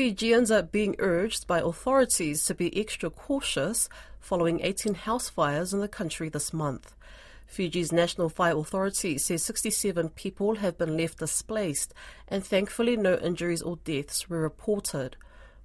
Fijians are being urged by authorities to be extra cautious following 18 house fires in the country this month. Fiji's National Fire Authority says 67 people have been left displaced and thankfully no injuries or deaths were reported.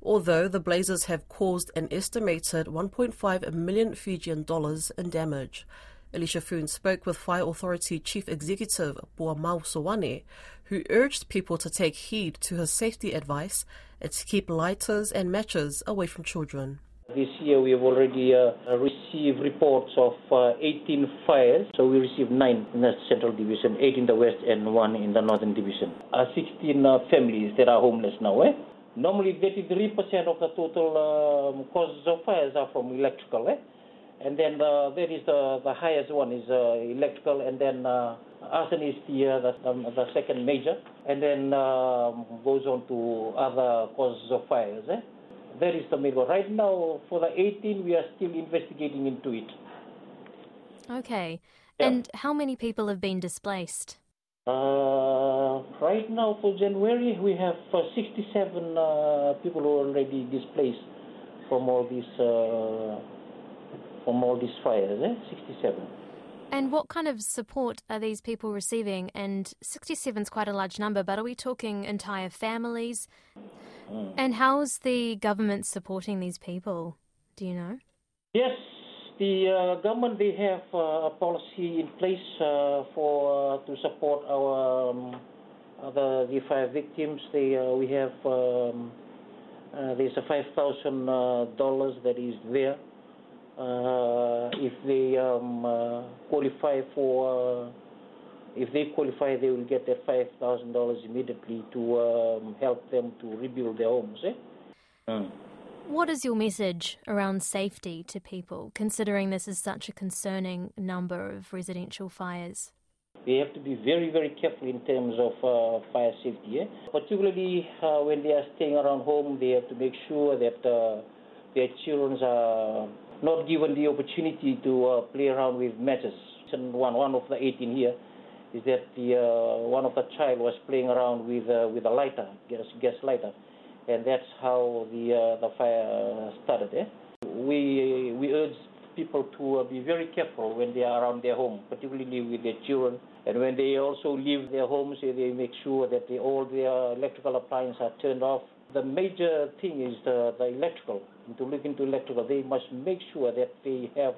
Although the blazes have caused an estimated 1.5 million Fijian dollars in damage. Elisha Foon spoke with Fire Authority Chief Executive Puamau Sowane, who urged people to take heed to her safety advice and to keep lighters and matches away from children. This year we have already uh, received reports of uh, 18 fires. So we received 9 in the Central Division, 8 in the West and 1 in the Northern Division. Uh, 16 uh, families that are homeless now. Eh? Normally 33% of the total um, causes of fires are from electrical. Eh? And then uh, there is the, the highest one is uh, electrical and then arson is the, uh, the, um, the, second major, and then um, goes on to other causes of fires. Eh? That is the main one. Right now, for the 18, we are still investigating into it. Okay. Yeah. And how many people have been displaced? Uh, right now, for January, we have uh, 67 uh, people who are already displaced from all these uh, from all these fires. Eh? 67. And what kind of support are these people receiving? And 67 is quite a large number, but are we talking entire families? Mm. And how's the government supporting these people? Do you know? Yes, the uh, government they have uh, a policy in place uh, for uh, to support our um, the, the fire victims. They uh, we have um, uh, there's a five thousand dollars that is there if they um, uh, qualify for, uh, if they qualify, they will get that five thousand dollars immediately to um, help them to rebuild their homes. Eh? Mm. What is your message around safety to people, considering this is such a concerning number of residential fires? They have to be very, very careful in terms of uh, fire safety. Eh? Particularly uh, when they are staying around home, they have to make sure that uh, their children are not given the opportunity to uh, play around with matches. And one, one of the 18 here is that the, uh, one of the child was playing around with, uh, with a lighter, gas, gas lighter, and that's how the, uh, the fire started. Eh? We, we urge people to uh, be very careful when they are around their home, particularly with their children. And when they also leave their homes, they make sure that they, all their electrical appliances are turned off. The major thing is the, the electrical to look into electrical, they must make sure that they have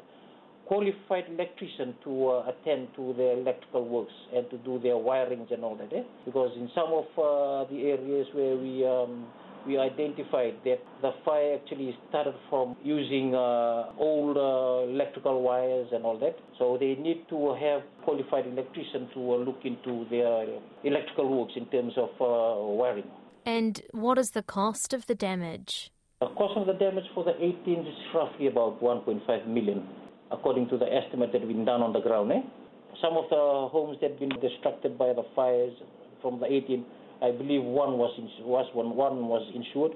qualified electrician to uh, attend to their electrical works and to do their wirings and all that. Eh? Because in some of uh, the areas where we um, we identified that the fire actually started from using uh, old uh, electrical wires and all that. So they need to have qualified electrician to uh, look into their electrical works in terms of uh, wiring. And what is the cost of the damage? The cost of the damage for the 18 is roughly about 1.5 million, according to the estimate that has been done on the ground. Eh? Some of the homes that have been destructed by the fires from the 18, I believe one was was one, one was insured,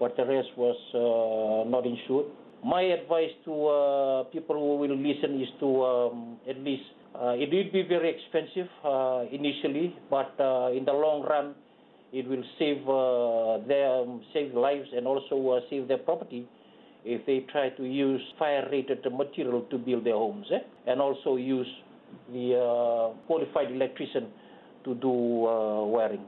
but the rest was uh, not insured. My advice to uh, people who will listen is to um, at least uh, it will be very expensive uh, initially, but uh, in the long run it will save uh, their save lives and also uh, save their property if they try to use fire-rated material to build their homes, eh? and also use the uh, qualified electrician to do uh, wiring.